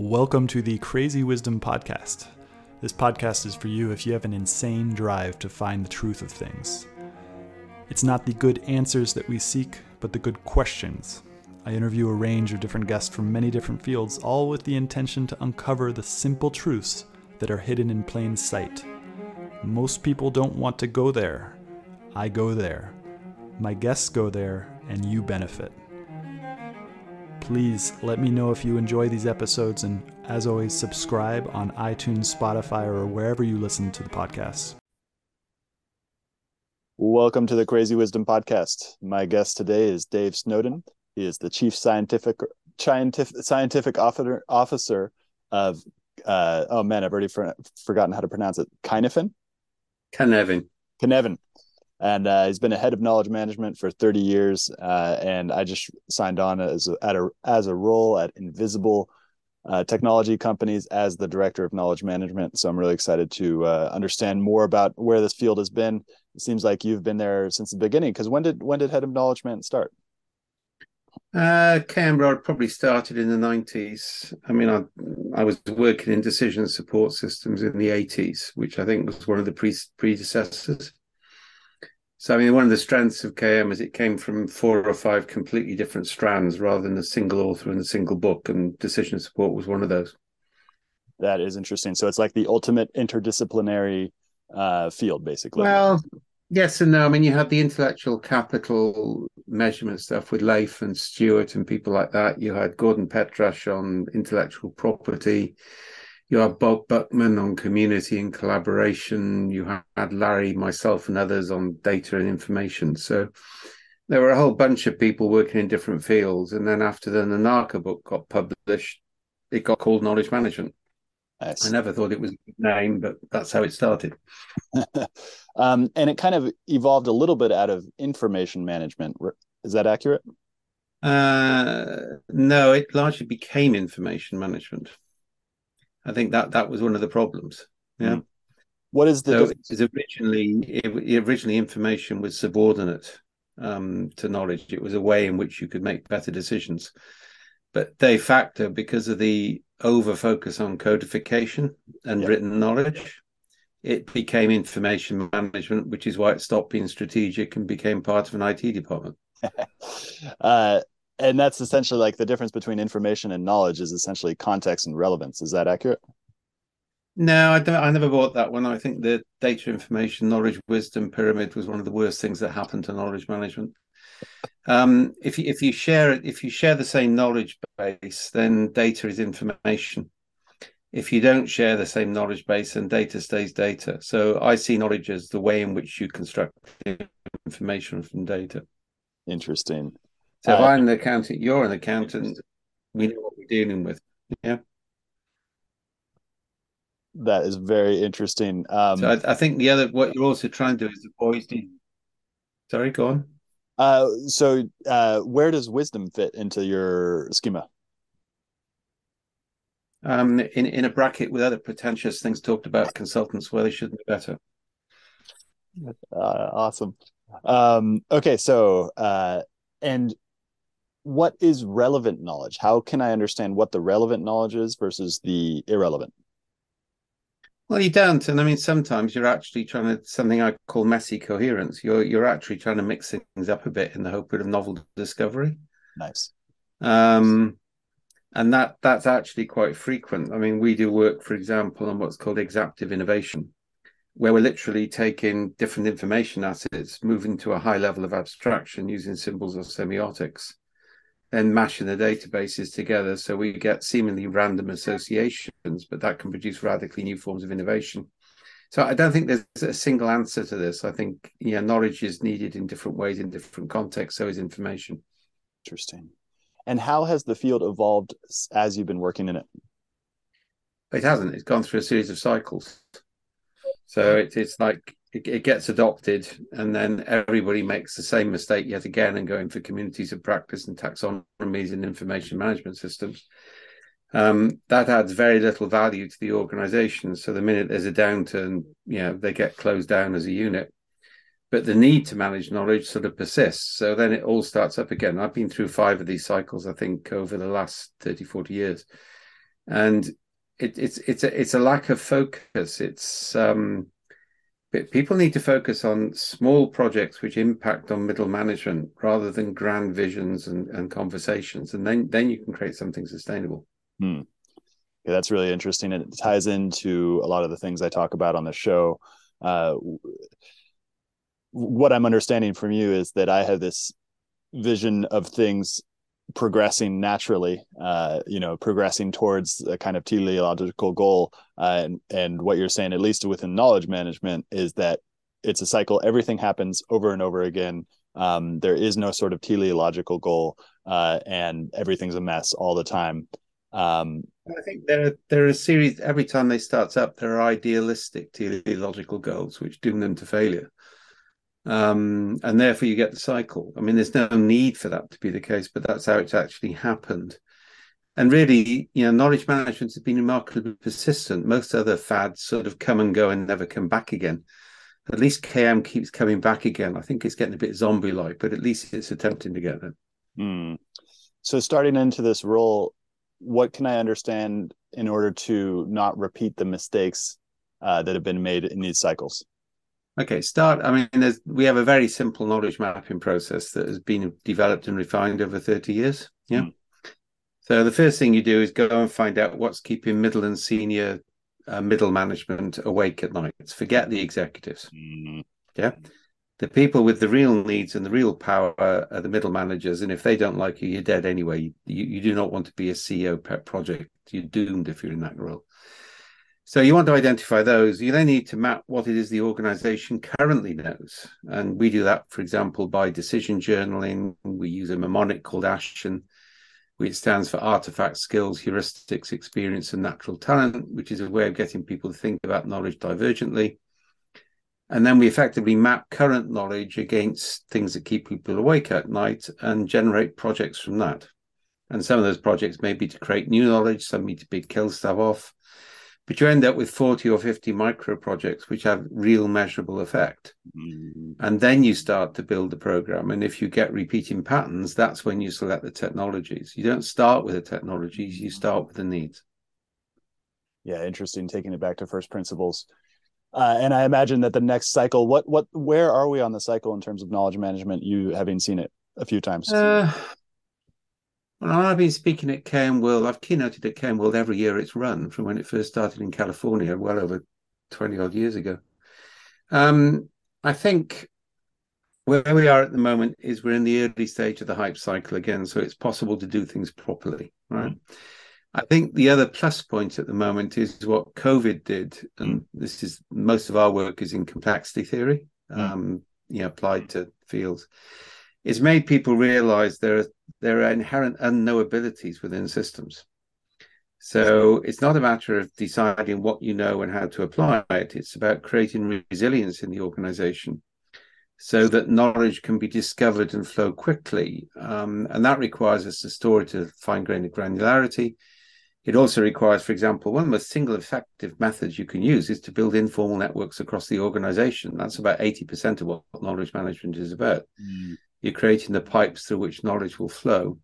Welcome to the Crazy Wisdom Podcast. This podcast is for you if you have an insane drive to find the truth of things. It's not the good answers that we seek, but the good questions. I interview a range of different guests from many different fields, all with the intention to uncover the simple truths that are hidden in plain sight. Most people don't want to go there. I go there. My guests go there, and you benefit. Please let me know if you enjoy these episodes, and as always, subscribe on iTunes, Spotify, or wherever you listen to the podcast. Welcome to the Crazy Wisdom Podcast. My guest today is Dave Snowden. He is the Chief Scientific Scientific, scientific officer, officer of, uh, oh man, I've already for, forgotten how to pronounce it, Cynefin? Cynefin. Cynefin and uh, he's been a head of knowledge management for 30 years. Uh, and I just signed on as a, at a as a role at Invisible uh, Technology Companies as the director of knowledge management. So I'm really excited to uh, understand more about where this field has been. It seems like you've been there since the beginning. Because when did when did head of knowledge management start? Uh, Canberra probably started in the 90s. I mean, I I was working in decision support systems in the 80s, which I think was one of the pre- predecessors. So I mean, one of the strengths of KM is it came from four or five completely different strands rather than a single author and a single book, and decision support was one of those. That is interesting. So it's like the ultimate interdisciplinary uh, field, basically. Well, yes and no. I mean, you had the intellectual capital measurement stuff with Leif and Stewart and people like that. You had Gordon Petrash on intellectual property you had Bob Buckman on community and collaboration. You had Larry, myself, and others on data and information. So there were a whole bunch of people working in different fields. And then after the Nonaka book got published, it got called Knowledge Management. Nice. I never thought it was a good name, but that's how it started. um, and it kind of evolved a little bit out of information management. Is that accurate? Uh, no, it largely became information management. I think that that was one of the problems. Yeah. Mm. What is the? So is originally it, originally information was subordinate um, to knowledge. It was a way in which you could make better decisions, but de facto, because of the over focus on codification and yep. written knowledge, it became information management, which is why it stopped being strategic and became part of an IT department. uh, and that's essentially like the difference between information and knowledge is essentially context and relevance. Is that accurate? No, I don't. I never bought that one. I think the data, information, knowledge, wisdom pyramid was one of the worst things that happened to knowledge management. Um, if you if you share it, if you share the same knowledge base, then data is information. If you don't share the same knowledge base, then data stays data. So I see knowledge as the way in which you construct information from data. Interesting. So if uh, I'm the accountant, you're an accountant, we know what we're dealing with. Yeah. That is very interesting. Um, so I, I, think the other what you're also trying to do is avoid. Sorry, go on. Uh, so uh, where does wisdom fit into your schema? Um, in in a bracket with other pretentious things talked about consultants where they should be better. Uh, awesome. Um, okay, so uh, and what is relevant knowledge? How can I understand what the relevant knowledge is versus the irrelevant? Well, you don't, and I mean sometimes you're actually trying to something I call messy coherence. You're you're actually trying to mix things up a bit in the hope of novel discovery. Nice. Um, and that that's actually quite frequent. I mean, we do work, for example, on what's called exaptive innovation, where we're literally taking different information assets, moving to a high level of abstraction using symbols or semiotics, then mashing the databases together so we get seemingly random associations, but that can produce radically new forms of innovation. So I don't think there's a single answer to this. I think yeah, knowledge is needed in different ways in different contexts. So is information. Interesting. And how has the field evolved as you've been working in it? It hasn't. It's gone through a series of cycles. So it, it's like it, it, gets adopted, and then everybody makes the same mistake yet again and going for communities of practice and taxonomies and information management systems. Um, that adds very little value to the organization. So the minute there's a downturn, you know, they get closed down as a unit. But the need to manage knowledge sort of persists. So then it all starts up again. I've been through five of these cycles, I think, over the last 30, 40 years. and it, it's it's a it's a lack of focus. It's um, people need to focus on small projects which impact on middle management rather than grand visions and, and conversations, and then then you can create something sustainable. Hmm. Yeah, that's really interesting. And it ties into a lot of the things I talk about on the show. Uh, what I'm understanding from you is that I have this vision of things progressing naturally, uh, you know, progressing towards a kind of teleological goal. Uh, and, and what you're saying, at least within knowledge management, is that it's a cycle. Everything happens over and over again. Um, there is no sort of teleological goal, uh, and everything's a mess all the time. Um, I think there are, there are a series every time they start up. There are idealistic teleological goals which doom them to failure um, and therefore you get the cycle. I mean, there's no need for that to be the case, but that's how it's actually happened. And really, you know, knowledge management has been remarkably persistent. Most other fads sort of come and go and never come back again. At least KM keeps coming back again. I think it's getting a bit zombie-like, but at least it's attempting to get there. Mm. So, starting into this role, what can I understand in order to not repeat the mistakes uh, that have been made in these cycles? Okay, start. I mean, there's, we have a very simple knowledge mapping process that has been developed and refined over 30 years. Yeah. Mm. So the first thing you do is go and find out what's keeping middle and senior uh, middle management awake at night. Forget the executives. Mm. Yeah. The people with the real needs and the real power are the middle managers. And if they don't like you, you're dead anyway. You, you do not want to be a CEO pet project. You're doomed if you're in that role. So you want to identify those. You then need to map what it is the organization currently knows. And we do that, for example, by decision journaling. We use a mnemonic called ASHEN, which stands for artifact, skills, heuristics, experience, and natural talent, which is a way of getting people to think about knowledge divergently. And then we effectively map current knowledge against things that keep people awake at night and generate projects from that. And some of those projects may be to create new knowledge, some be to kill stuff off but you end up with 40 or 50 micro projects which have real measurable effect. Mm-hmm. and then you start to build the program. And if you get repeating patterns that's when you select the technologies. You don't start with the technologies you start with the needs. Yeah interesting taking it back to first principles. Uh, and i imagine that the next cycle what what where are we on the cycle in terms of knowledge management? You having seen it a few times. Uh, well, I've been speaking at KM World. I've keynoted at KM World every year it's run from when it first started in California, well over 20 odd years ago. Um, I think where we are at the moment is we're in the early stage of the hype cycle again, so it's possible to do things properly, right? Mm. I think the other plus point at the moment is what COVID did, and this is most of our work is in complexity theory, mm. um, you know, applied to fields. It's made people realize there are there are inherent unknowabilities within systems. So it's not a matter of deciding what you know and how to apply it. It's about creating resilience in the organization so that knowledge can be discovered and flow quickly. Um, and that requires us to store it to fine grained granularity. It also requires, for example, one of the single effective methods you can use is to build informal networks across the organization. That's about 80% of what knowledge management is about. Mm you're creating the pipes through which knowledge will flow.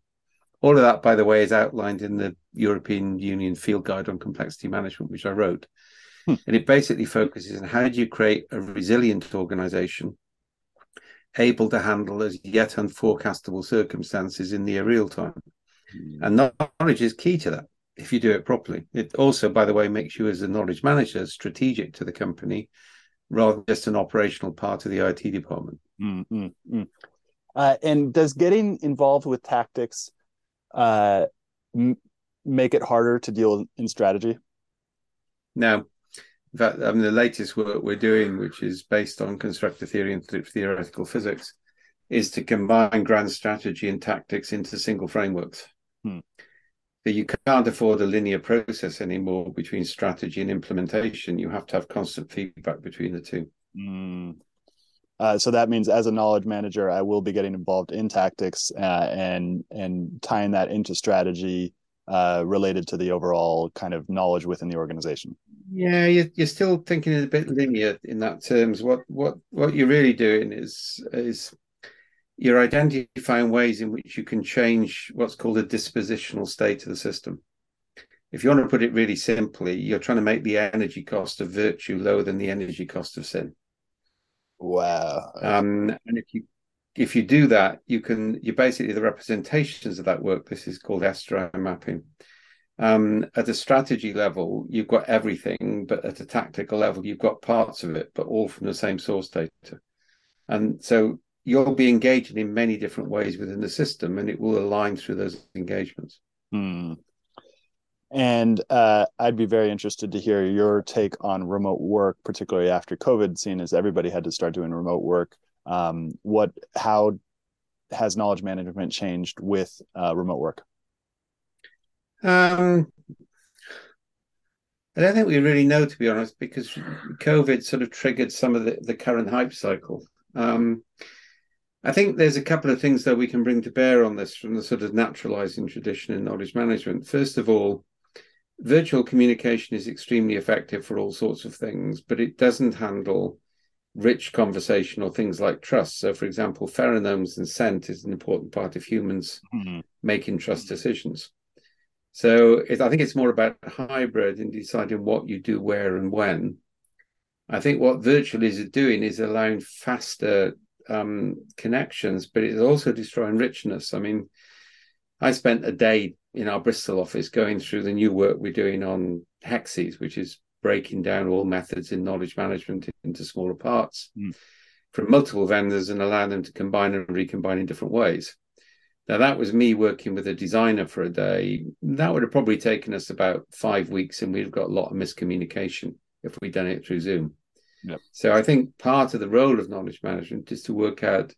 All of that, by the way, is outlined in the European Union Field Guide on Complexity Management, which I wrote. Hmm. And it basically focuses on how do you create a resilient organization able to handle as yet unforecastable circumstances in near real time. Hmm. And knowledge is key to that if you do it properly. It also, by the way, makes you as a knowledge manager strategic to the company rather than just an operational part of the IT department. Mm-hmm. Uh, and does getting involved with tactics uh, m- make it harder to deal in strategy? No. In fact, I mean, the latest work we're doing, which is based on constructor theory and theoretical physics, is to combine grand strategy and tactics into single frameworks. Hmm. So you can't afford a linear process anymore between strategy and implementation. You have to have constant feedback between the two. Mm. Uh, so that means as a knowledge manager, I will be getting involved in tactics uh, and and tying that into strategy uh, related to the overall kind of knowledge within the organization. Yeah, you're, you're still thinking a bit linear in that terms. What what what you're really doing is is you're identifying ways in which you can change what's called a dispositional state of the system. if you want to put it really simply, you're trying to make the energy cost of virtue lower than the energy cost of sin. Wow. Um, and if you if you do that, you can you're basically the representations of that work. This is called estuarine mapping. Um, at a strategy level, you've got everything, but at a tactical level, you've got parts of it, but all from the same source data. And so you'll be engaging in many different ways within the system, and it will align through those engagements. Hmm. And uh, I'd be very interested to hear your take on remote work, particularly after COVID, seeing as everybody had to start doing remote work. Um, what, how has knowledge management changed with uh, remote work? Um, I don't think we really know, to be honest, because COVID sort of triggered some of the, the current hype cycle. Um, I think there's a couple of things that we can bring to bear on this from the sort of naturalizing tradition in knowledge management. First of all, virtual communication is extremely effective for all sorts of things, but it doesn't handle rich conversation or things like trust. So, for example, pheromones and scent is an important part of humans mm-hmm. making trust decisions. So, it, I think it's more about hybrid in deciding what you do, where, and when. I think what virtual is doing is allowing faster um, connections, but it's also destroying richness. I mean, I spent a day in our Bristol office going through the new work we're doing on hexes, which is breaking down all methods in knowledge management into smaller parts mm. from multiple vendors and allowing them to combine and recombine in different ways. Now, that was me working with a designer for a day. That would have probably taken us about five weeks, and we'd got a lot of miscommunication if we'd done it through Zoom. Yep. So I think part of the role of knowledge management is to work out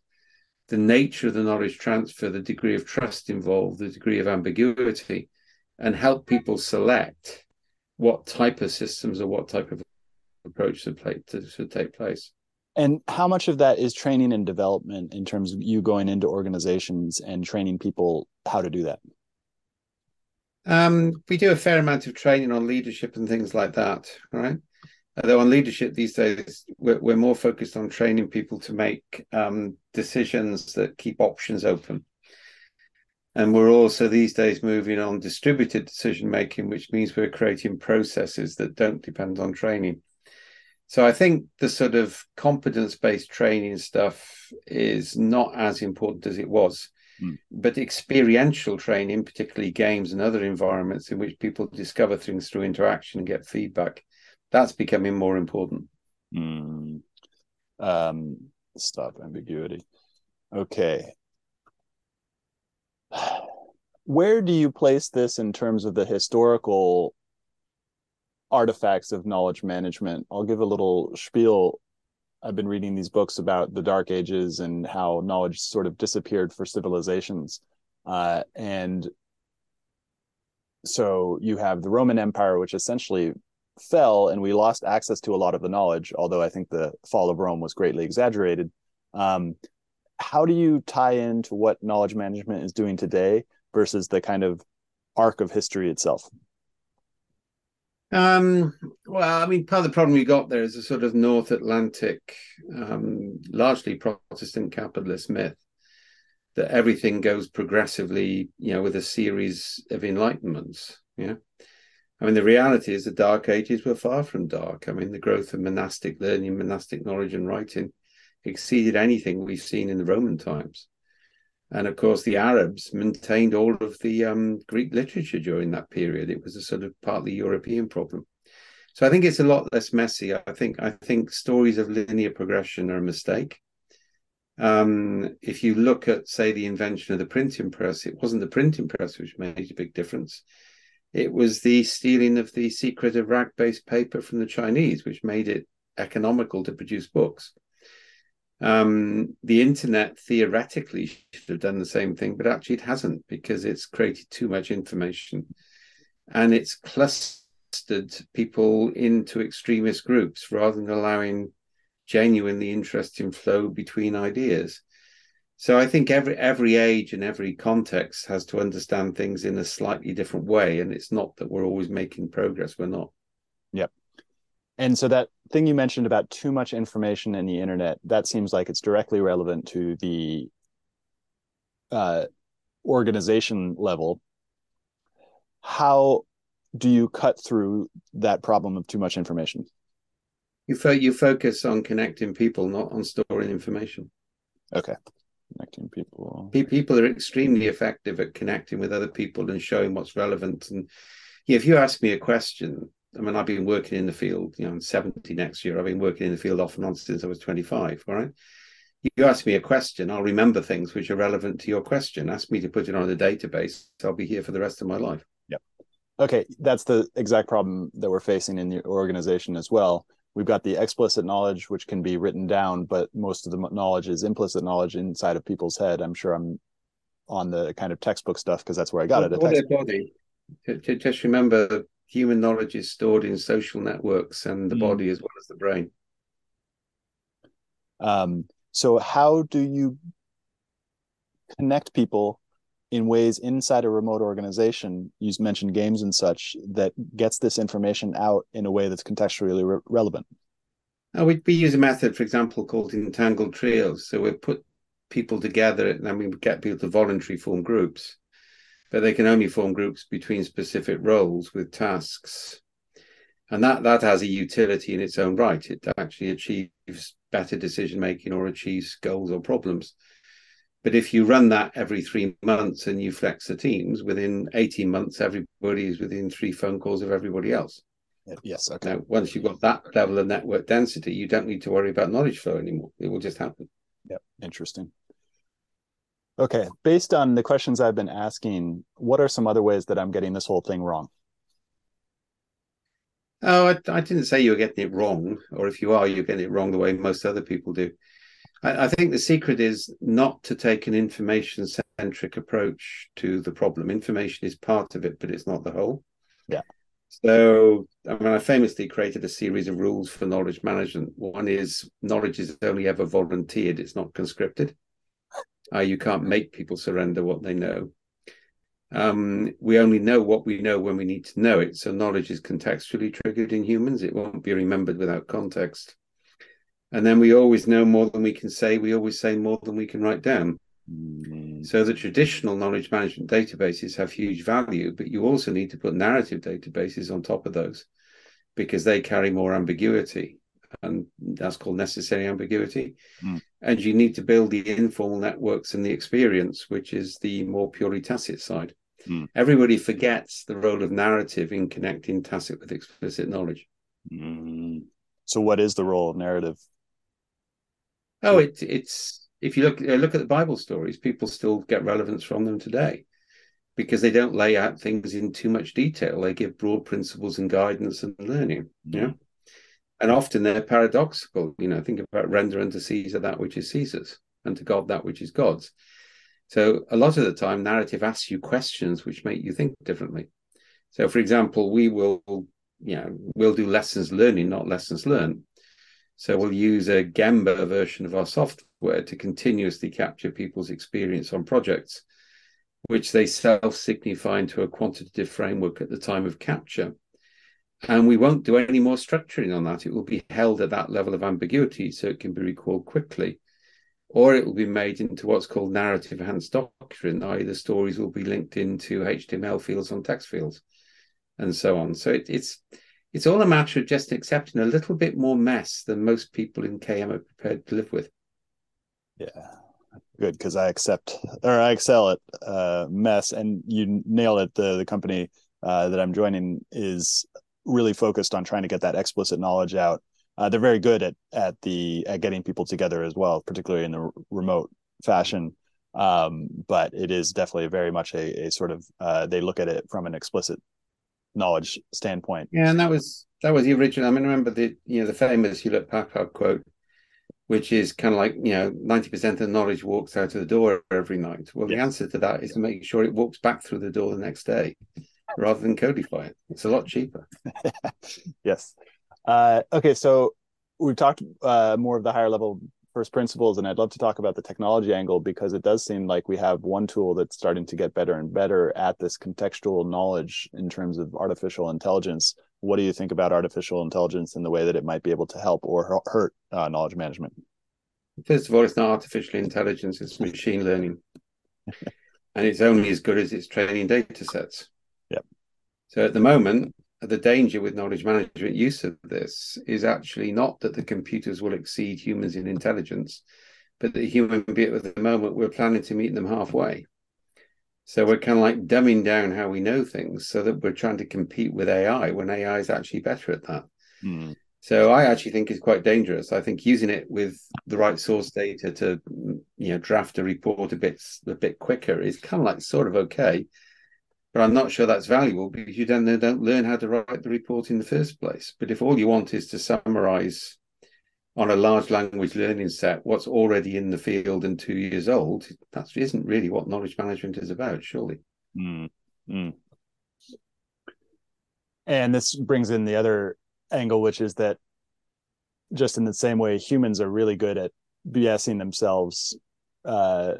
the nature of the knowledge transfer, the degree of trust involved, the degree of ambiguity, and help people select what type of systems or what type of approach should, play, to, should take place. And how much of that is training and development in terms of you going into organizations and training people how to do that? Um, we do a fair amount of training on leadership and things like that, right? Although on leadership these days, we're, we're more focused on training people to make um, decisions that keep options open. And we're also these days moving on distributed decision making, which means we're creating processes that don't depend on training. So I think the sort of competence based training stuff is not as important as it was. Mm. But experiential training, particularly games and other environments in which people discover things through interaction and get feedback, that's becoming more important. Mm. Um, stop ambiguity. Okay. Where do you place this in terms of the historical artifacts of knowledge management? I'll give a little spiel. I've been reading these books about the Dark Ages and how knowledge sort of disappeared for civilizations. Uh, and so you have the Roman Empire, which essentially fell and we lost access to a lot of the knowledge, although I think the fall of Rome was greatly exaggerated. Um, how do you tie into what knowledge management is doing today versus the kind of arc of history itself? Um, well, I mean, part of the problem you got there is a sort of North Atlantic, um, largely Protestant capitalist myth that everything goes progressively, you know, with a series of enlightenments. Yeah. I mean, the reality is the Dark Ages were far from dark. I mean, the growth of monastic learning, monastic knowledge and writing exceeded anything we've seen in the Roman times. And of course, the Arabs maintained all of the um, Greek literature during that period. It was a sort of partly European problem. So I think it's a lot less messy. I think I think stories of linear progression are a mistake. Um, if you look at, say, the invention of the printing press, it wasn't the printing press which made a big difference. It was the stealing of the secret of rag based paper from the Chinese, which made it economical to produce books. Um, the internet theoretically should have done the same thing, but actually it hasn't because it's created too much information and it's clustered people into extremist groups rather than allowing genuinely interesting flow between ideas. So I think every every age and every context has to understand things in a slightly different way, and it's not that we're always making progress. We're not. Yep. And so that thing you mentioned about too much information in the internet, that seems like it's directly relevant to the uh, organization level. How do you cut through that problem of too much information? You fo- you focus on connecting people, not on storing information. Okay, connecting people. People are extremely effective at connecting with other people and showing what's relevant. And yeah, if you ask me a question, I mean, I've been working in the field. You know, I'm 70 next year. I've been working in the field off and on since I was 25. All right. You ask me a question, I'll remember things which are relevant to your question. Ask me to put it on a database. I'll be here for the rest of my life. Yep. Okay, that's the exact problem that we're facing in the organization as well. We've got the explicit knowledge, which can be written down, but most of the knowledge is implicit knowledge inside of people's head. I'm sure I'm on the kind of textbook stuff because that's where I got it. Or their body. Ju- ju- Just remember, human knowledge is stored in social networks and the Mm. body as well as the brain. Um, so how do you connect people in ways inside a remote organization? You mentioned games and such that gets this information out in a way that's contextually re- relevant. Uh, we, we use a method, for example, called entangled trios So we put people together and then we get people to voluntarily form groups, but they can only form groups between specific roles with tasks. And that, that has a utility in its own right. It actually achieves better decision making or achieves goals or problems. But if you run that every three months and you flex the teams, within 18 months, everybody is within three phone calls of everybody else. Yes. Okay. Now, once you've got that level of network density, you don't need to worry about knowledge flow anymore. It will just happen. Yep. Interesting. Okay. Based on the questions I've been asking, what are some other ways that I'm getting this whole thing wrong? Oh, I, I didn't say you were getting it wrong, or if you are, you're getting it wrong the way most other people do. I, I think the secret is not to take an information centric approach to the problem. Information is part of it, but it's not the whole. Yeah. So, I mean, I famously created a series of rules for knowledge management. One is knowledge is only ever volunteered, it's not conscripted. Uh, you can't make people surrender what they know. Um, we only know what we know when we need to know it. So knowledge is contextually triggered in humans. It won't be remembered without context. And then we always know more than we can say. We always say more than we can write down. Mm, So the traditional knowledge management databases have huge value, but you also need to put narrative databases on top of those because they carry more ambiguity. And that's called necessary ambiguity. Mm. And you need to build the informal networks and the experience, which is the more purely tacit side. Mm. Everybody forgets the role of narrative in connecting tacit with explicit knowledge. mm. So, what is the role of narrative? Oh, it, it's if you look uh, look at the Bible stories, people still get relevance from them today because they don't lay out things in too much detail. They give broad principles and guidance and learning. Yeah, and often they're paradoxical. You know, think about render unto Caesar that which is Caesar's, and to God that which is God's. So a lot of the time, narrative asks you questions which make you think differently. So, for example, we will, you know, we'll do lessons learning, not lessons learned. So we'll use a Gemba version of our software to continuously capture people's experience on projects, which they self-signify into a quantitative framework at the time of capture. And we won't do any more structuring on that. It will be held at that level of ambiguity so it can be recalled quickly. Or it will be made into what's called narrative enhanced doctrine, i.e., the stories will be linked into HTML fields on text fields and so on. So it, it's it's all a matter of just accepting a little bit more mess than most people in KM are prepared to live with. Yeah, good because I accept or I excel at uh, mess, and you nailed it. The the company uh, that I'm joining is really focused on trying to get that explicit knowledge out. Uh, they're very good at at the at getting people together as well, particularly in the remote fashion. Um, but it is definitely very much a, a sort of uh, they look at it from an explicit knowledge standpoint. Yeah, and that was that was the original. I mean, remember the you know the famous Hewlett Packard quote, which is kind of like you know ninety percent of knowledge walks out of the door every night. Well, the answer to that is to make sure it walks back through the door the next day, rather than codify it. It's a lot cheaper. yes. Uh, okay, so we've talked uh, more of the higher level first principles, and I'd love to talk about the technology angle because it does seem like we have one tool that's starting to get better and better at this contextual knowledge in terms of artificial intelligence. What do you think about artificial intelligence and the way that it might be able to help or hurt uh, knowledge management? First of all, it's not artificial intelligence; it's machine learning, and it's only as good as its training data sets. Yep. So at the moment, the danger with knowledge management use of this is actually not that the computers will exceed humans in intelligence, but that human being at the moment we're planning to meet them halfway. So we're kind of like dumbing down how we know things so that we're trying to compete with AI when AI is actually better at that. Mm. So I actually think it's quite dangerous. I think using it with the right source data to you know draft a report a bit a bit quicker is kind of like sort of okay, but I'm not sure that's valuable because you then don't learn how to write the report in the first place. But if all you want is to summarize on a large language learning set what's already in the field and two years old, that isn't really what knowledge management is about, surely. Mm. Mm. And this brings in the other angle, which is that just in the same way humans are really good at BSing themselves, uh,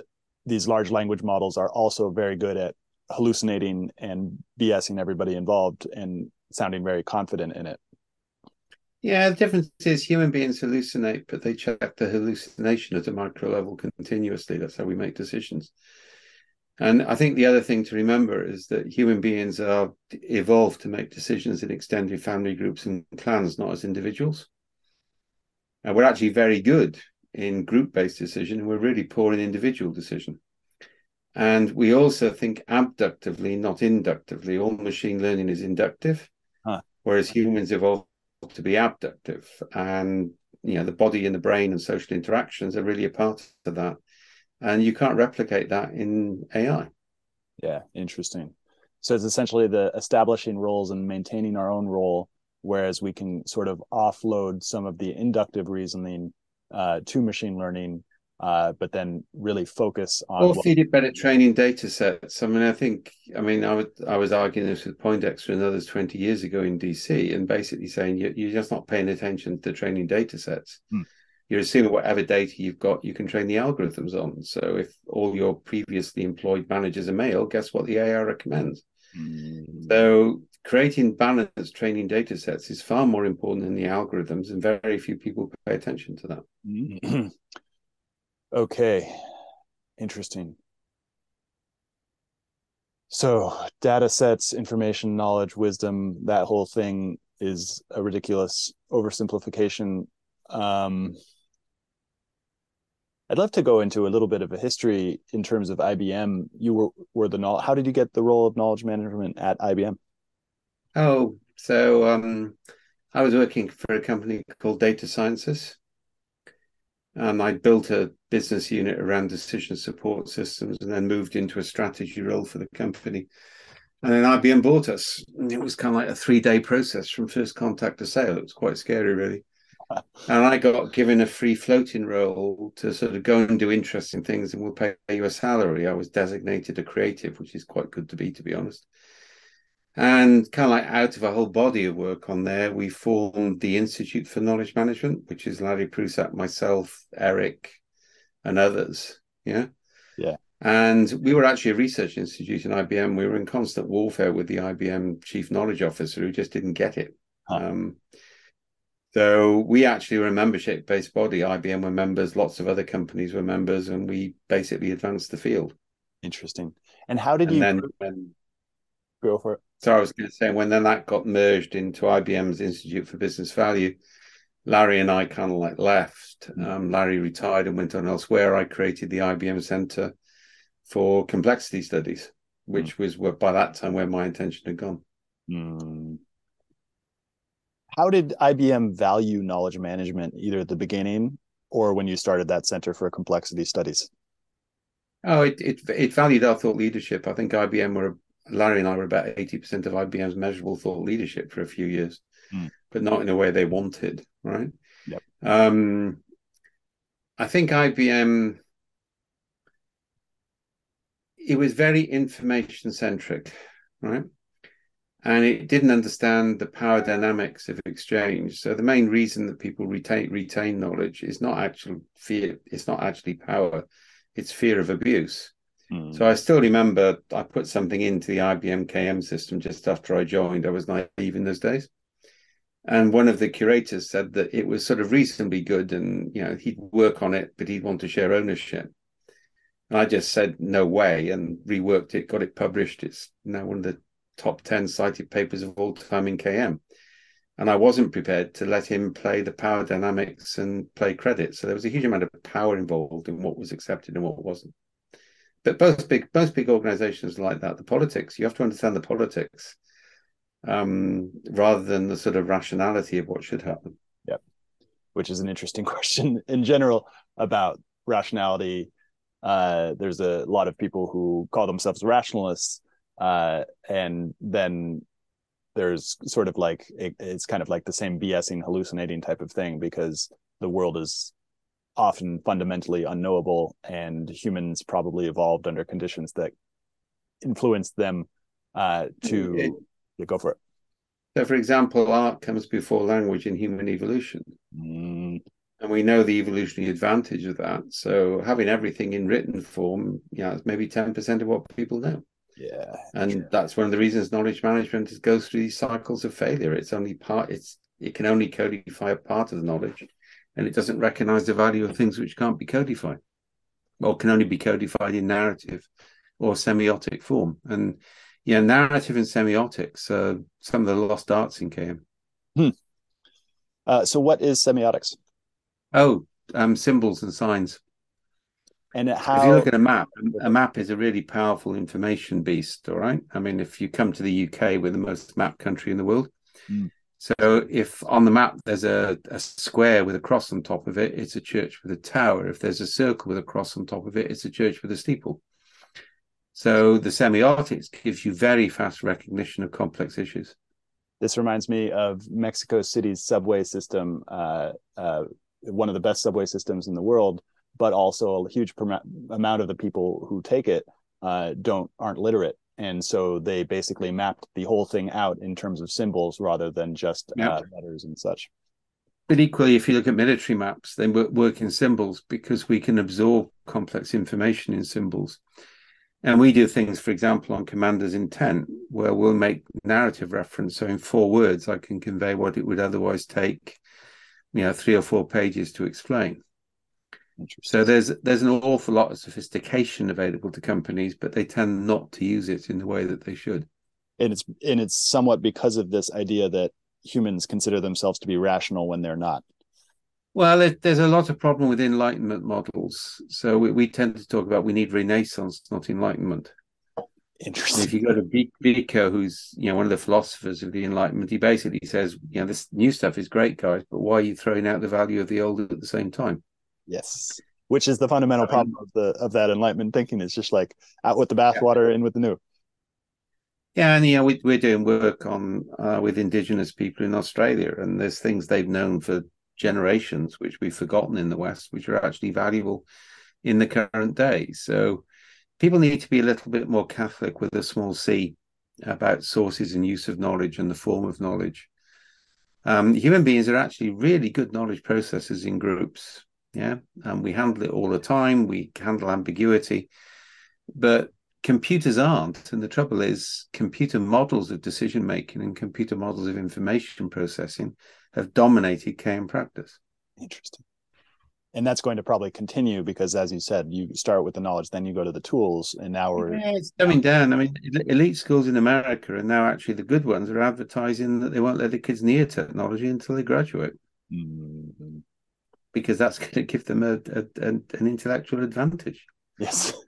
these large language models are also very good at hallucinating and BSing everybody involved and sounding very confident in it. Yeah, the difference is human beings hallucinate, but they check the hallucination at a micro level continuously. That's how we make decisions. And I think the other thing to remember is that human beings are evolved to make decisions in extended family groups and clans, not as individuals. And we're actually very good in group based decision, and we're really poor in individual decision. And we also think abductively, not inductively. All machine learning is inductive, huh. whereas humans evolved to be abductive. And you know, the body and the brain and social interactions are really a part of that and you can't replicate that in AI. Yeah, interesting. So it's essentially the establishing roles and maintaining our own role, whereas we can sort of offload some of the inductive reasoning uh, to machine learning, uh, but then really focus on or feed it better training data sets. I mean, I think, I mean, I, would, I was arguing this with Poindexter and others 20 years ago in DC, and basically saying you're, you're just not paying attention to training data sets. Hmm you're assuming whatever data you've got, you can train the algorithms on. So if all your previously employed managers are male, guess what the AI recommends? Mm. So creating balanced training data sets is far more important than the algorithms, and very few people pay attention to that. Okay, interesting. So data sets, information, knowledge, wisdom, that whole thing is a ridiculous oversimplification. Um, I'd love to go into a little bit of a history in terms of IBM. You were were the how did you get the role of knowledge management at IBM? Oh, so um, I was working for a company called Data Sciences. Um, I built a business unit around decision support systems and then moved into a strategy role for the company. And then IBM bought us. And it was kind of like a three day process from first contact to sale. It was quite scary, really and I got given a free floating role to sort of go and do interesting things, and we'll pay you a salary. I was designated a creative, which is quite good to be, to be honest. And kind of like out of a whole body of work on there, we formed the Institute for Knowledge Management, which is Larry Prusak, myself, Eric, and others. Yeah. Yeah. And we were actually a research institute in IBM. We were in constant warfare with the IBM chief knowledge officer who just didn't get it. Huh. Um, so we actually were a membership based body. IBM were members, lots of other companies were members, and we basically advanced the field. Interesting. And how did and you then, go for it? So I was going to say when then that got merged into IBM's Institute for Business Value, Larry and I kind of like left. Mm-hmm. Um, Larry retired and went on elsewhere. I created the IBM Center for Complexity Studies, which mm-hmm. was by that time where my intention had gone. Mm how did IBM value knowledge management either at the beginning or when you started that Center for Complexity Studies? Oh, it it, it valued our thought leadership. I think IBM were Larry and I were about eighty percent of IBM's measurable thought leadership for a few years, mm. but not in a way they wanted. Right. Yep. Um, I think IBM. It was very information centric, right? and it didn't understand the power dynamics of exchange. So the main reason that people retain retain knowledge is not actual fear. It's not actually power. It's fear of abuse. Mm. So I still remember I put something into the IBM KM system just after I joined. I was naive in those days. And one of the curators said that it was sort of reasonably good and you know he'd work on it, but he'd want to share ownership. And I just said no way and reworked it, got it published. It's now one of the top 10 cited papers of all time in KM. And I wasn't prepared to let him play the power dynamics and play credit. So there was a huge amount of power involved in what was accepted and what wasn't. But both big, most big organizations like that, the politics, you have to understand the politics um, rather than the sort of rationality of what should happen. Yep. Which is an interesting question in general about rationality. Uh, there's a lot of people who call themselves rationalists, uh, and then there's sort of like it, it's kind of like the same BSing, hallucinating type of thing because the world is often fundamentally unknowable, and humans probably evolved under conditions that influenced them uh, to yeah, go for it. So, for example, art comes before language in human evolution. Mm. And we know the evolutionary advantage of that. So, having everything in written form, yeah, it's maybe 10% of what people know. Yeah. And true. that's one of the reasons knowledge management is, goes through these cycles of failure. It's only part, it's it can only codify a part of the knowledge and it doesn't recognize the value of things which can't be codified or can only be codified in narrative or semiotic form. And yeah, narrative and semiotics are some of the lost arts in KM. Hmm. Uh, so, what is semiotics? Oh, um, symbols and signs. And how? If you look at a map, a map is a really powerful information beast. All right. I mean, if you come to the UK, we're the most mapped country in the world. Mm. So, if on the map there's a, a square with a cross on top of it, it's a church with a tower. If there's a circle with a cross on top of it, it's a church with a steeple. So the semiotics gives you very fast recognition of complex issues. This reminds me of Mexico City's subway system, uh, uh, one of the best subway systems in the world, but also a huge amount of the people who take it uh, don't aren't literate, and so they basically mapped the whole thing out in terms of symbols rather than just yep. Uh, letters and such. But equally, if you look at military maps, they work in symbols because we can absorb complex information in symbols. And we do things, for example, on commander's intent, where we'll make narrative reference. So in four words, I can convey what it would otherwise take, you know, three or four pages to explain. So there's there's an awful lot of sophistication available to companies, but they tend not to use it in the way that they should. And it's and it's somewhat because of this idea that humans consider themselves to be rational when they're not. Well, there's a lot of problem with Enlightenment models. So we, we tend to talk about we need Renaissance, not Enlightenment. Interesting. if you go to Vico, who's you know one of the philosophers of the Enlightenment, he basically says, you know, this new stuff is great, guys, but why are you throwing out the value of the old at the same time? Yes, which is the fundamental problem of the of that Enlightenment thinking. It's just like out with the bathwater, yeah. in with the new. Yeah, and you know we, we're doing work on uh, with Indigenous people in Australia, and there's things they've known for generations, which we've forgotten in the West, which are actually valuable in the current day. So people need to be a little bit more Catholic with a small c about sources and use of knowledge and the form of knowledge. Um, human beings are actually really good knowledge processors in groups. Yeah, and we handle it all the time. We handle ambiguity, but computers aren't. And the trouble is, computer models of decision making and computer models of information processing have dominated KM practice. Interesting. And that's going to probably continue because, as you said, you start with the knowledge, then you go to the tools, and now we're yeah, it's coming down. I mean, elite schools in America, and now actually the good ones are advertising that they won't let the kids near technology until they graduate, mm-hmm. Because that's going to give them a, a, a an intellectual advantage. Yes.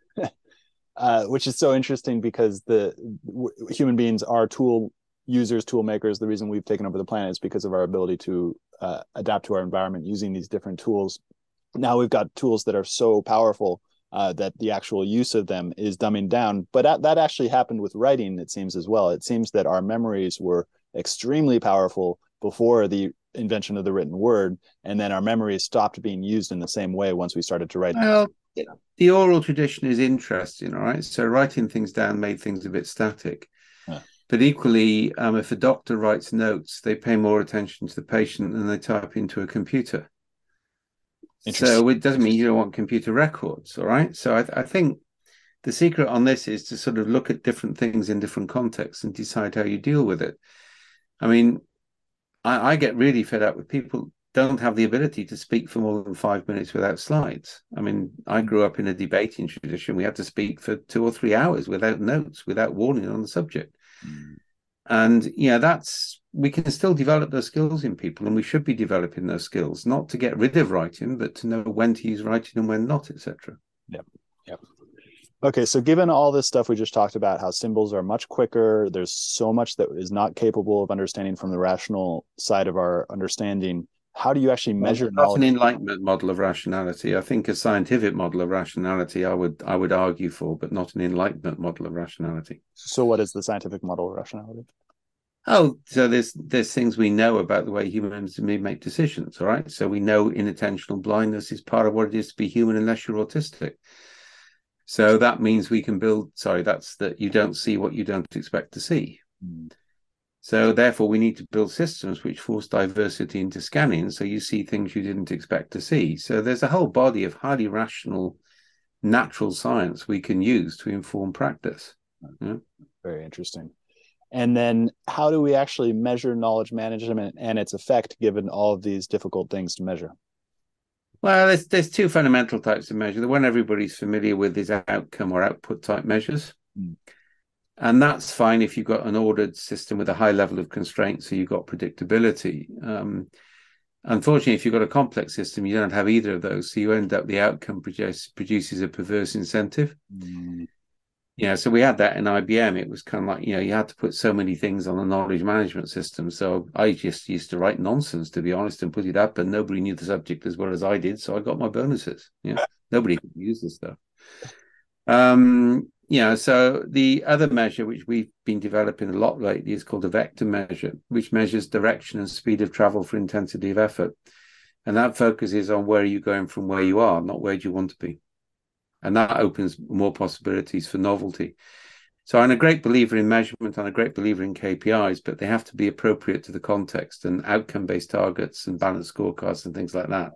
Uh, which is so interesting because the w- human beings are tool users, tool makers. The reason we've taken over the planet is because of our ability to uh, adapt to our environment using these different tools. Now we've got tools that are so powerful uh, that the actual use of them is dumbing down. But that actually happened with writing, it seems as well. It seems that our memories were extremely powerful before the invention of the written word, and then our memories stopped being used in the same way once we started to write. Well, the oral tradition is interesting, all right. So writing things down made things a bit static. But equally, um, if a doctor writes notes, they pay more attention to the patient than they type into a computer. So it doesn't mean you don't want computer records, all right? So I, th- I think the secret on this is to sort of look at different things in different contexts and decide how you deal with it. I mean, I, I, get really fed up with people don't have the ability to speak for more than five minutes without slides. I mean, I grew up in a debating tradition. We had to speak for two or three hours without notes, without warning on the subject. Mm. And yeah, that's we can still develop those skills in people, and we should be developing those skills, not to get rid of writing, but to know when to use writing and when not, etc. Yep. Yep. Okay, so given all this stuff we just talked about, how symbols are much quicker, there's so much that is not capable of understanding from the rational side of our understanding. How do you actually measure well, knowledge? an enlightenment model of rationality. I think a scientific model of rationality, I would I would argue for, but not an enlightenment model of rationality. So, what is the scientific model of rationality? Oh, so there's there's things we know about the way humans make decisions. All right, so we know inattentional blindness is part of what it is to be human, unless you're autistic. So that means we can build. Sorry, that's that you don't see what you don't expect to see. Mm. So therefore, we need to build systems which force diversity into scanning, so you see things you didn't expect to see. So there's a whole body of highly rational, natural science we can use to inform practice. Yeah? Very interesting. And then, how do we actually measure knowledge management and its effect, given all of these difficult things to measure? Well, there's there's two fundamental types of measure. The one everybody's familiar with is outcome or output type measures. Mm. And that's fine if you've got an ordered system with a high level of constraint, so you've got predictability. Um, unfortunately, if you've got a complex system, you don't have either of those. So you end up the outcome produce, produces a perverse incentive. Mm. Yeah, so we had that in IBM. It was kind of like, you know, you had to put so many things on the knowledge management system. So I just used to write nonsense, to be honest, and put it up, and nobody knew the subject as well as I did. So I got my bonuses. Yeah, nobody could use this stuff. Um, yeah, so the other measure which we've been developing a lot lately is called a vector measure, which measures direction and speed of travel for intensity of effort. And that focuses on where are you going from where you are, not where do you want to be. And that opens more possibilities for novelty. So I'm a great believer in measurement, I'm a great believer in KPIs, but they have to be appropriate to the context and outcome-based targets and balanced scorecards and things like that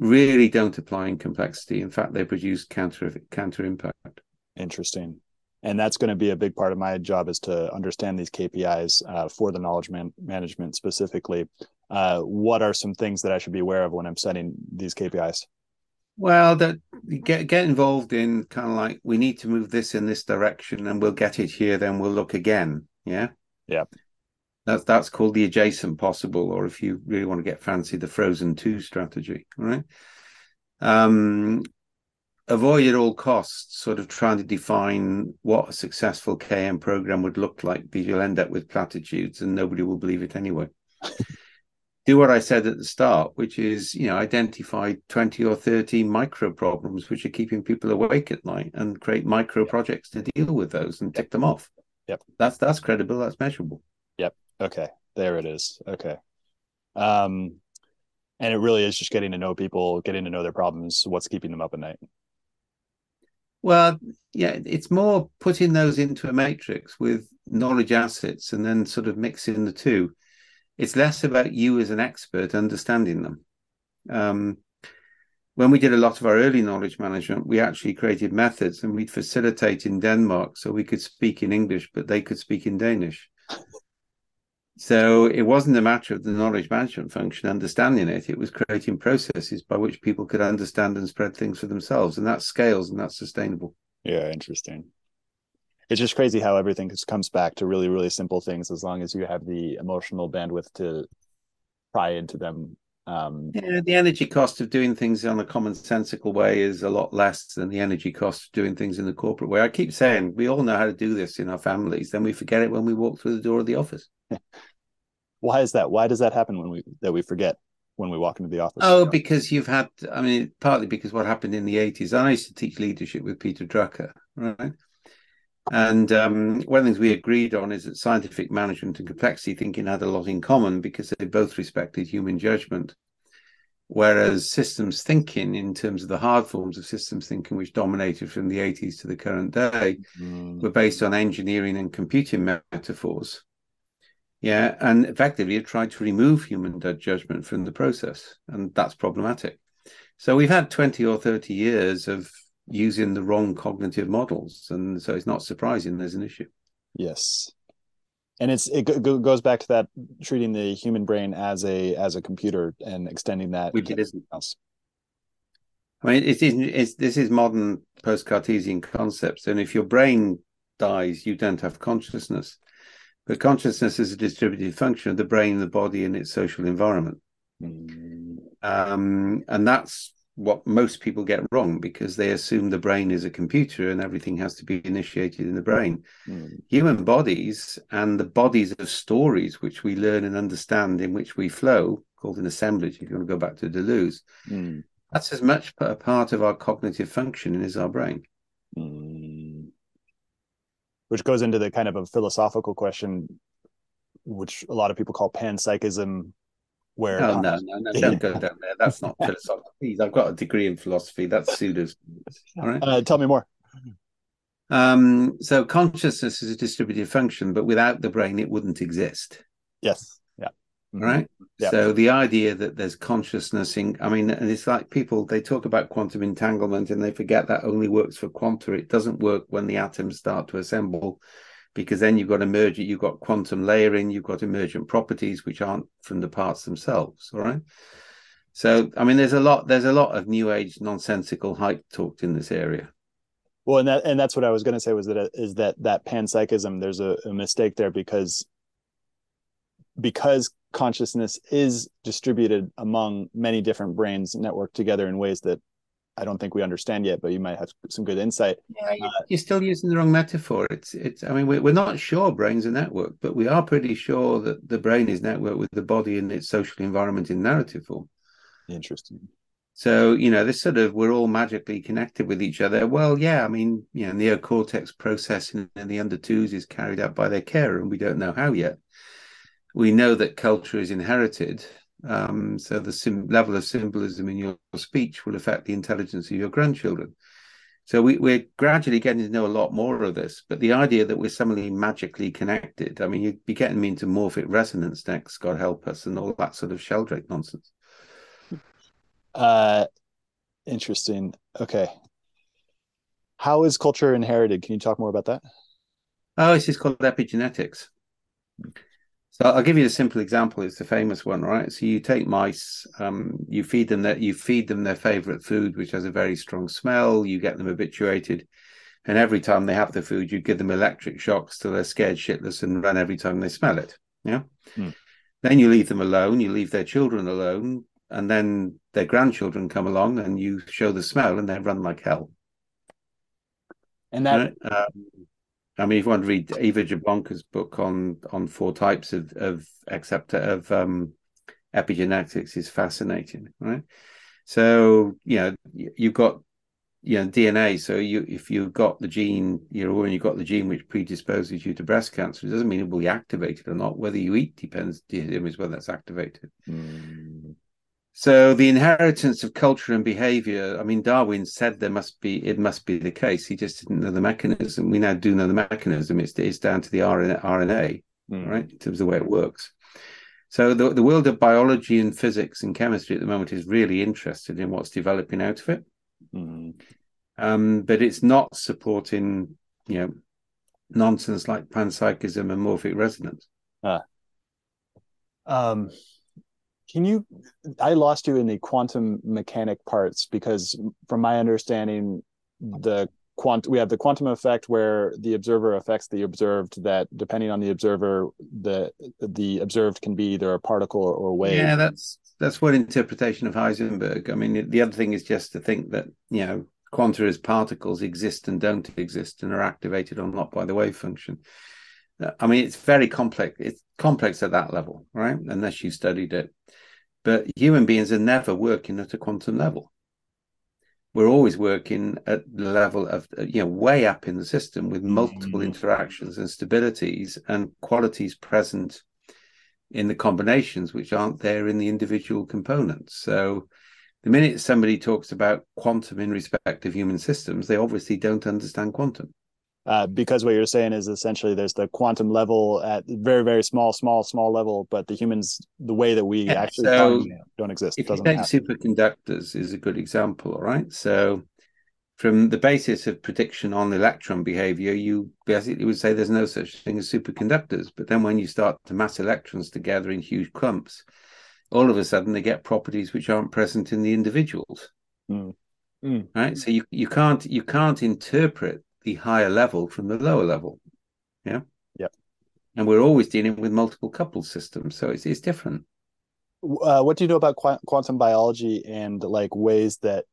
really don't apply in complexity. In fact, they produce counter counter impact. Interesting. And that's going to be a big part of my job is to understand these KPIs uh, for the knowledge man- management specifically. Uh, what are some things that I should be aware of when I'm setting these KPIs? Well, that get get involved in kind of like we need to move this in this direction, and we'll get it here. Then we'll look again. Yeah, yeah. That's that's called the adjacent possible, or if you really want to get fancy, the frozen two strategy. Right. Um, avoid at all costs sort of trying to define what a successful KM program would look like because you'll end up with platitudes and nobody will believe it anyway. Do what I said at the start, which is, you know, identify 20 or 30 micro problems which are keeping people awake at night and create micro projects to deal with those and tick them off. Yep. That's that's credible, that's measurable. Yep. Okay. There it is. Okay. Um and it really is just getting to know people, getting to know their problems, what's keeping them up at night. Well, yeah, it's more putting those into a matrix with knowledge assets and then sort of mixing the two. It's less about you as an expert understanding them. Um, when we did a lot of our early knowledge management, we actually created methods and we'd facilitate in Denmark so we could speak in English, but they could speak in Danish. So it wasn't a matter of the knowledge management function understanding it. It was creating processes by which people could understand and spread things for themselves. And that scales and that's sustainable. Yeah, interesting. It's just crazy how everything just comes back to really, really simple things as long as you have the emotional bandwidth to pry into them. Um, yeah, the energy cost of doing things on a commonsensical way is a lot less than the energy cost of doing things in the corporate way. I keep saying we all know how to do this in our families, then we forget it when we walk through the door of the office. why is that why does that happen when we that we forget when we walk into the office oh because you've had i mean partly because what happened in the 80s i used to teach leadership with peter drucker right and um, one of the things we agreed on is that scientific management and complexity thinking had a lot in common because they both respected human judgment whereas systems thinking in terms of the hard forms of systems thinking which dominated from the 80s to the current day mm. were based on engineering and computing metaphors yeah, and effectively it tried to remove human judgment from the process, and that's problematic. So we've had 20 or 30 years of using the wrong cognitive models, and so it's not surprising there's an issue. Yes, and it's it goes back to that treating the human brain as a as a computer and extending that which it isn't else. I mean, it isn't. It's, this is modern post-Cartesian concepts, and if your brain dies, you don't have consciousness. But consciousness is a distributed function of the brain, the body, and its social environment. Mm. Um, and that's what most people get wrong because they assume the brain is a computer and everything has to be initiated in the brain. Mm. Human bodies and the bodies of stories which we learn and understand in which we flow, called an assemblage, if you want to go back to Deleuze, Mm. that's as much a part of our cognitive functioning as our brain. Mm. Which goes into the kind of a philosophical question, which a lot of people call panpsychism, where Oh, no, no, no, don't go down there. That's not philosophical. Please, I've got a degree in philosophy. That's pseudo. All right. uh, tell me more. Um, so consciousness is a distributed function, but without the brain, it wouldn't exist. Yes. Yeah. Right. Yeah. So the idea that there's consciousness in, I mean, and it's like people, they talk about quantum entanglement and they forget that only works for quanta. It doesn't work when the atoms start to assemble because then you've got emergent, you've got quantum layering, you've got emergent properties which aren't from the parts themselves. All right. So, I mean, there's a lot, there's a lot of new age nonsensical hype talked in this area. Well, and that and that's what I was going to say was that uh, that that panpsychism. There's a, a mistake there because because consciousness is distributed among many different brains networked together in ways that I don't think we understand yet. But you might have some good insight. Yeah, you- uh, you're still using the wrong metaphor. It's, it's. I mean, we're, we're not sure brains are network, but we are pretty sure that the brain is networked with the body and its social environment in narrative form. Interesting. So, you know, this sort of we're all magically connected with each other. Well, yeah, I mean, you know, neocortex processing in the under twos is carried out by their carer, and we don't know how yet. We know that culture is inherited. Um, so the sim- level of symbolism in your speech will affect the intelligence of your grandchildren. So we, we're gradually getting to know a lot more of this. But the idea that we're suddenly magically connected, I mean, you'd be getting me into morphic resonance next, God help us, and all that sort of sheldrake nonsense. Uh, interesting. Okay. How is culture inherited? Can you talk more about that? Oh, this is called epigenetics. So I'll give you a simple example. It's the famous one, right? So you take mice, um, you feed them that you feed them their favorite food, which has a very strong smell. You get them habituated, and every time they have the food, you give them electric shocks till they're scared shitless and run every time they smell it. Yeah. Hmm. Then you leave them alone. You leave their children alone, and then their grandchildren come along, and you show the smell, and they run like hell. And that Right? Um, I mean, if you want to read Eva Jablonka's book on on four types of of acceptor of um, epigenetics is fascinating, right? So you know you've got you know DNA. So you if you've got the gene, you know, when you've got the gene which predisposes you to breast cancer, it doesn't mean it will be activated or not. Whether you eat depends determines whether that's activated. Mm, So the inheritance of culture and behavior. I mean, Darwin said there must be it must be the case. He just didn't know the mechanism. We now do know the mechanism. It's it's down to the RNA, RNA mm. right, in terms of the way it works. So the the world of biology and physics and chemistry at the moment is really interested in what's developing out of it. Mm. Um, but it's not supporting, you know, nonsense like panpsychism and morphic resonance. Um, can you? I lost you in the quantum mechanic parts because, from my understanding, the quant we have the quantum effect where the observer affects the observed. That depending on the observer, the the observed can be either a particle or, or wave. Yeah, that's that's one interpretation of Heisenberg. I mean, the other thing is just to think that you know quanta as particles exist and don't exist and are activated or not by the wave function. Uh, I mean, it's very complex. It's complex at that level, right? Unless you studied it. But human beings are never working at a quantum level. We're always working at the level of, uh, you know, way up in the system with multiple Mhm. interactions and stabilities and qualities present in the combinations which aren't there in the individual components. So the minute somebody talks about quantum in respect of human systems, they obviously don't understand quantum. Uh, because what you're saying is essentially there's the quantum level at very very small small small level but the humans the way that we Yeah, actually so don't exist If you doesn't take happen. superconductors is a good example, all right? So from the basis of prediction on electron behavior, you basically would say there's no such thing as superconductors. But then when you start to mass electrons together in huge clumps, all of a sudden they get properties which aren't present in the individuals. Mm. Mm. right so you you can't you can't interpret the higher level from the lower level yeah Yeah. and we're always dealing with multiple couple systems, so it's it's different. Uh, what do you know about qu- quantum biology and like ways that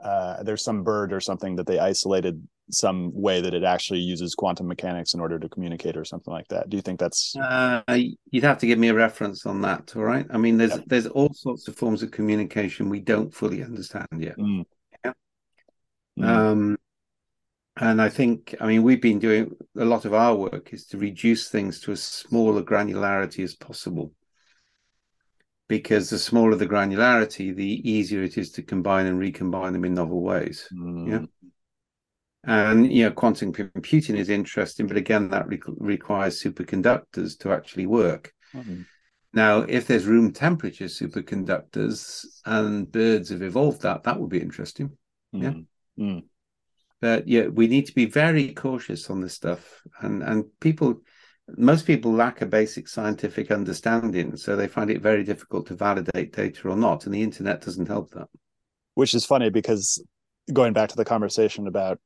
uh, there's some bird or something that they isolated some way that it actually uses quantum mechanics in order to communicate or something like that. Do you think that's? Uh, you'd have to give me a reference on that. All right. I mean, there's there's all sorts of forms of communication we don't fully understand yet. Mm. Yeah. Mm. Um, and I think, I mean, we've been doing a lot of our work is to reduce things to as smaller granularity as possible. Because the smaller the granularity, the easier it is to combine and recombine them in novel ways. Mm. Yeah. And you know, quantum computing is interesting, but again, that re- requires superconductors to actually work. Mm. Now, if there's room temperature superconductors and birds have evolved that, that would be interesting. Yeah. Mm. Mm. But yeah, we need to be very cautious on this stuff. And and people, most people lack a basic scientific understanding, so they find it very difficult to validate data or not. And the internet doesn't help that. Which is funny because going back to the conversation about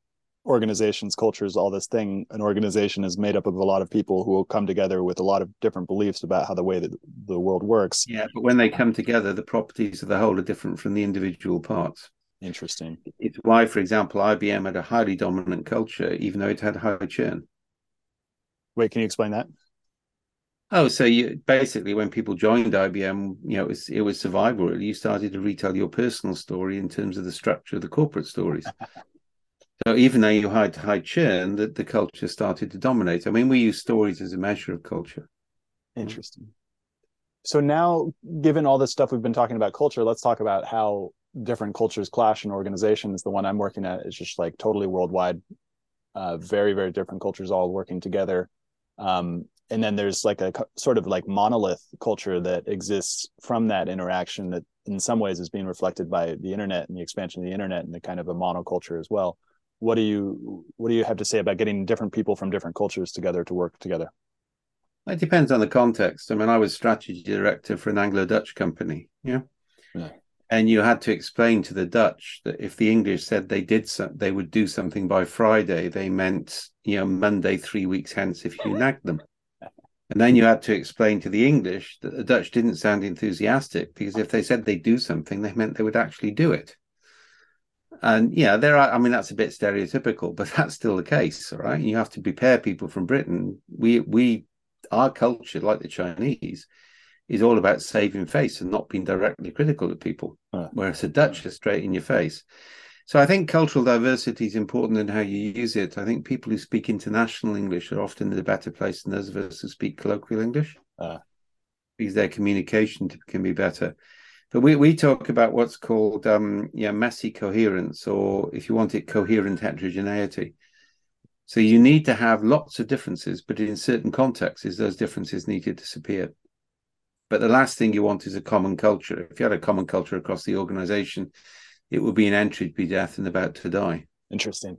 organizations, cultures, all this thing, an organization is made up of a lot of people who will come together with a lot of different beliefs about how the way that the world works. Yeah, but when they come together, the properties of the whole are different from the individual parts. Interesting. It's why, for example, IBM had a highly dominant culture, even though it had high churn. Wait, can you explain that? Oh, so you basically when people joined IBM, you know, it was it was survival. Really, you started to retell your personal story in terms of the structure of the corporate stories. so even though you had high churn, that the culture started to dominate. I mean, we use stories as a measure of culture. Interesting. So now, given all this stuff we've been talking about culture, let's talk about how different cultures clash in organizations. The one I'm working at is just like totally worldwide, uh, very very different cultures all working together. Um, and then there's like a sort of like monolith culture that exists from that interaction that in some ways is being reflected by the internet and the expansion of the internet and the kind of a monoculture as well what do you what do you have to say about getting different people from different cultures together to work together it depends on the context i mean i was strategy director for an anglo-dutch company yeah, yeah. And you had to explain to the dutch that if the english said they did so, they would do something by friday they meant you know monday three weeks hence if you nagged them and then you had to explain to the English that the Dutch didn't sound enthusiastic because if they said they'd do something, they meant they would actually do it. And yeah, there are, I mean, that's a bit stereotypical, but that's still the case. All right. You have to prepare people from Britain. We, we, our culture, like the Chinese, is all about saving face and not being directly critical of people, uh, whereas the Dutch are straight in your face. So I think cultural diversity is important in how you use it. I think people who speak international English are often in a better place than those of us who speak colloquial English uh, because their communication can be better. But we, we talk about what's called um, yeah messy coherence, or if you want it, coherent heterogeneity. So you need to have lots of differences, but in certain contexts, those differences need to disappear. But the last thing you want is a common culture. If you had a common culture across the organization, it would be an entry to be death and about to die. Interesting.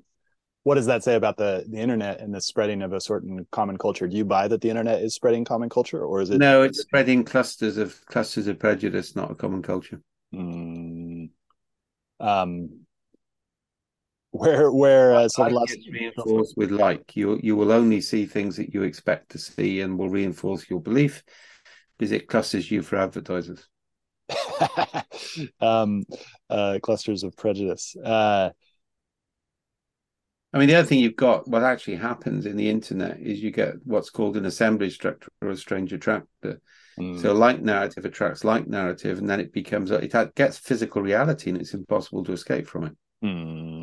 What does that say about the the internet and the spreading of a certain common culture? Do you buy that the internet is spreading common culture, or is it? No, it's spreading clusters of clusters of prejudice, not a common culture. Mm, um, where where uh, so last... reinforced with like you you will only see things that you expect to see and will reinforce your belief because it clusters you for advertisers. um, uh, clusters of prejudice. Uh, I mean, the other thing you've got, what actually happens in the internet is you get what's called an assembly structure or a strange attractor. mm, So, like narrative attracts like narrative, and then it becomes it gets physical reality, and it's impossible to escape from it. mm.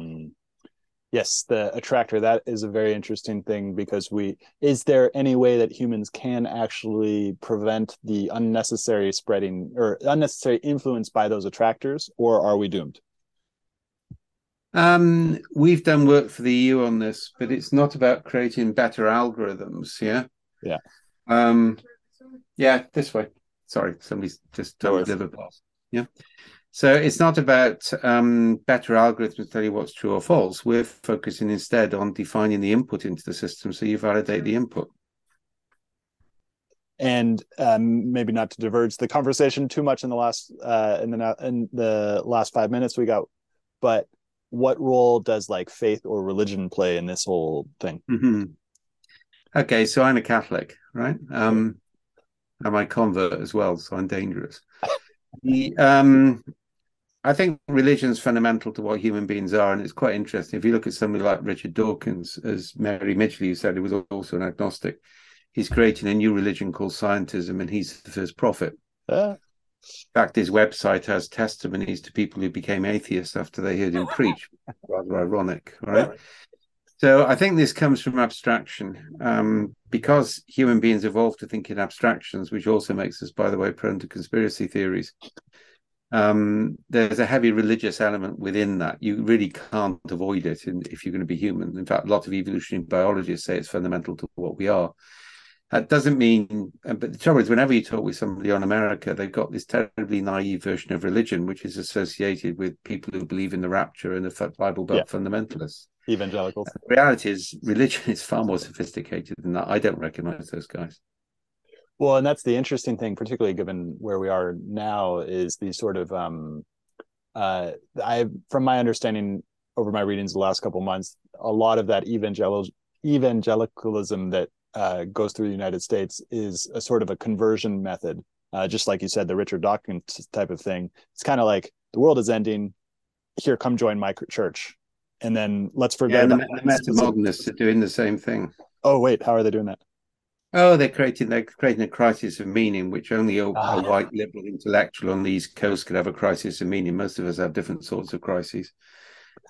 Yes, the attractor. That is a very interesting thing because we is there any way that humans can actually prevent the unnecessary spreading or unnecessary influence by those attractors, or are we doomed? Um, we've done work for the EU on this, but it's not about creating better algorithms. Yeah. Yeah. Um, yeah, this way. Sorry, somebody's just No done worries. deliver pass. Yeah. So it's not about um, better algorithms to tell you what's true or false. We're focusing instead on defining the input into the system so you validate the input. and um, maybe not to diverge the conversation too much in the last uh, in the in the last five minutes we got, but what role does like faith or religion play in this whole thing? Mhm. Okay, so I'm a Catholic, right? Um, I'm a convert as well, so I'm dangerous. the, um, I think religion is fundamental to what human beings are, and it's quite interesting. If you look at somebody like Richard Dawkins, as Mary Mitchell, Midgley said, he was also an agnostic. He's creating a new religion called scientism, and he's the first prophet. Uh. In fact, his website has testimonies to people who became atheists after they heard him preach. Rather ironic, right? So I think this comes from abstraction, um, because human beings evolved to think in abstractions, which also makes us, by the way, prone to conspiracy theories. Um, there's a heavy religious element within that. You really can't avoid it in, if you're going to be human. In fact, a lot of evolutionary biologists say it's fundamental to what we are. That doesn't mean, but the trouble is, whenever you talk with somebody on America, they've got this terribly naive version of religion, which is associated with people who believe in the rapture and the Bible Belt yeah. fundamentalists evangelicals. The reality is, religion is far more sophisticated than that. I don't recognize those guys. Well, and that's the interesting thing, particularly given where we are now, is the sort of um, uh, I, from my understanding over my readings the last couple months, a lot of that evangel- evangelicalism that uh, goes through the United States is a sort of a conversion method, uh, just like you said, the Richard Dawkins type of thing. It's kind of like the world is ending. Here, come join my church and then let's forget. Yeah, the, the metamodernists are doing the same thing. Oh wait, how are they doing that? Oh, they're creating they're creating a crisis of meaning, which only a, ah. a, white liberal intellectual on the East Coast could have a crisis of meaning. Most of us have different sorts of crises,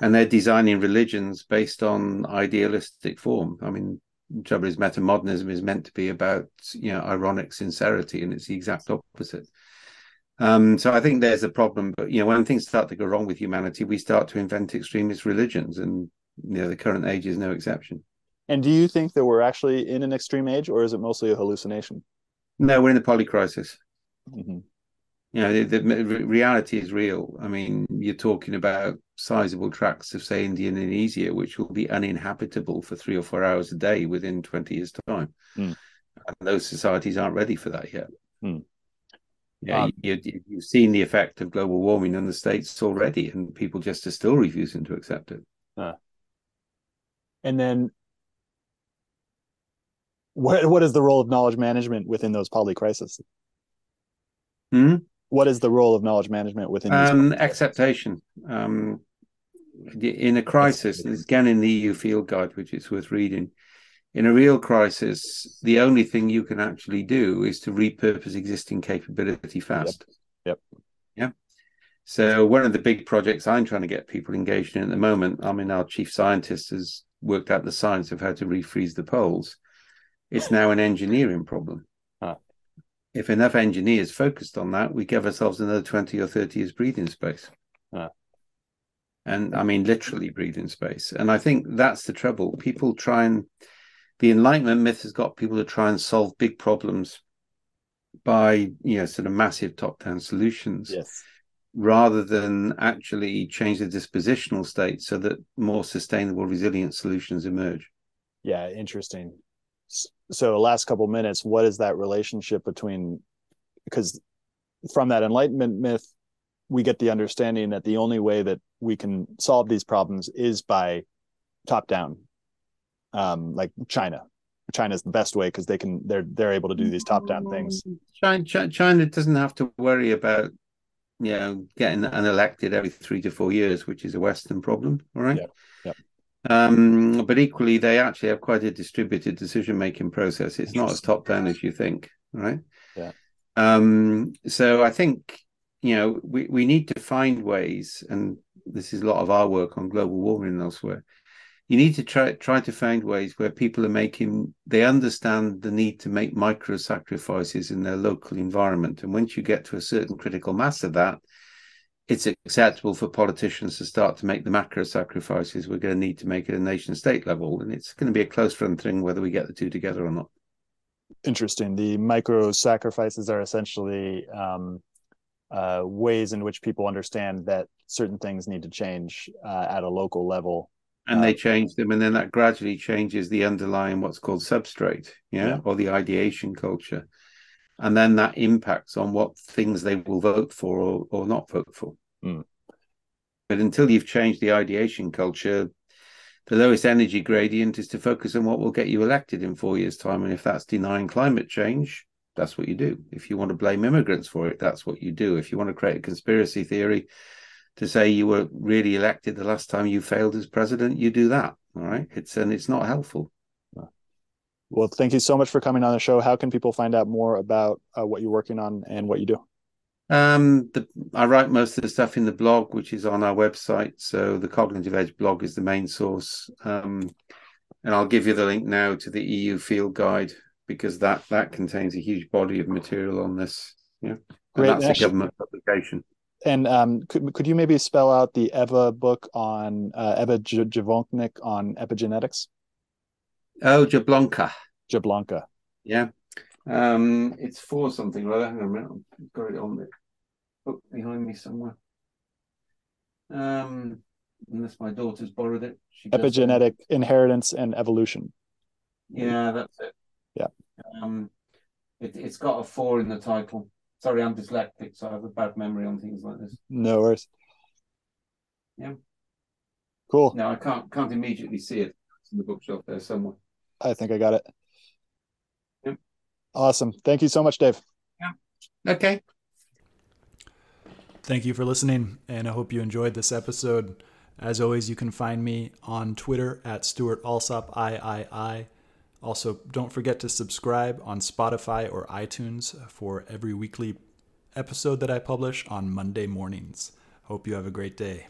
and they're designing religions based on idealistic form. I mean, trouble is metamodernism is meant to be about you know ironic sincerity, and it's the exact opposite. Um, so I think there's a problem. But you know, when things start to go wrong with humanity, we start to invent extremist religions, and you know, the current age is no exception. And do you think that we're actually in an extreme age, or is it mostly a hallucination? No, we're in the polycrisis. Mm-hmm. You know, the, the, reality is real. I mean, you're talking about sizable tracts of, say, India and Indonesia, which will be uninhabitable for three or four hours a day within 20 years' time. Mm. And those societies aren't ready for that yet. Mm. Yeah, um, you, have seen the effect of global warming in the states already, and people just are still refusing to accept it. Uh, and then, what what is the role of knowledge management within those poly crises? Hmm? What is the role of knowledge management within um, exaptation? Um, in a crisis, again in the EU field guide, which is worth reading in a real crisis, the only thing you can actually do is to repurpose existing capability fast. Yep. yep. Yeah. So one of the big projects I'm trying to get people engaged in at the moment, I mean, our chief scientist has worked out the science of how to refreeze the poles. It's now an engineering problem. Huh. If enough engineers focused on that, we give ourselves another 20 or 30 years breathing space. Huh. And I mean, literally breathing space. And I think that's the trouble. People try and the Enlightenment myth has got people to try and solve big problems by you know sort of massive top-down solutions. Yes. Rather than actually change the dispositional state so that more sustainable, resilient solutions emerge. Yeah, interesting. So, last couple minutes, what is that relationship between? Because from that Enlightenment myth, we get the understanding that the only way that we can solve these problems is by top down um, like China. China is the best way because they can they're they're able to do these top down things. China, China doesn't have to worry about you know getting unelected every three to four years, which is a Western problem. All right. Yeah. Um, but equally, they actually have quite a distributed decision making process. It's not as top down as you think, right? Yeah. Um, so I think you know we, we need to find ways, and this is a lot of our work on global warming and elsewhere you need to try try to find ways where people are making they understand the need to make micro sacrifices in their local environment and once you get to a certain critical mass of that it's acceptable for politicians to start to make the macro sacrifices we're going to need to make at a nation state level and it's going to be a close run thing whether we get the two together or not. Interesting. The micro sacrifices are essentially um, uh, ways in which people understand that certain things need to change uh, at a local level. And they change them and then that gradually changes the underlying what's called substrate yeah, yeah. or the ideation culture. And then that impacts on what things they will vote for or, or not vote for mm. but until you've changed the ideation culture the lowest energy gradient is to focus on what will get you elected in four years' time. And if that's denying climate change, that's what you do. If you want to blame immigrants for it, that's what you do. If you want to create a conspiracy theory to say you were really elected the last time you failed as president, you do that. All right. It's and it's not helpful. Well, thank you so much for coming on the show. How can people find out more about uh, what you're working on and what you do? Um, the, I write most of the stuff in the blog, which is on our website. So the Cognitive Edge blog is the main source. Um, and I'll give you the link now to the EU Field Guide because that that contains a huge body of material on this. Yeah, Great. And that's a government publication. And um, could could you maybe spell out the Eva book on uh, Eva Jablonka on epigenetics? Oh, Jablonka. Jablonka. Yeah. Um, it's for something rather. Hang on a minute. I've got it on the book behind me somewhere. Um, unless my daughter's borrowed it. She Epigenetic inheritance and evolution. Yeah, that's it. Yeah. Um, it, it's got a four in the title. Sorry, I'm dyslexic, so I have a bad memory on things like this. No worries. Yeah. Cool. No, I can't can't immediately see it. It's in the bookshelf there somewhere. I think I got it. Yep. Awesome. Thank you so much, Dave. Yeah. Okay. Thank you for listening, and I hope you enjoyed this episode. As always, you can find me on Twitter at Stuart Alsop III. Also, don't forget to subscribe on Spotify or iTunes for every weekly episode that I publish on Monday mornings. Hope you have a great day.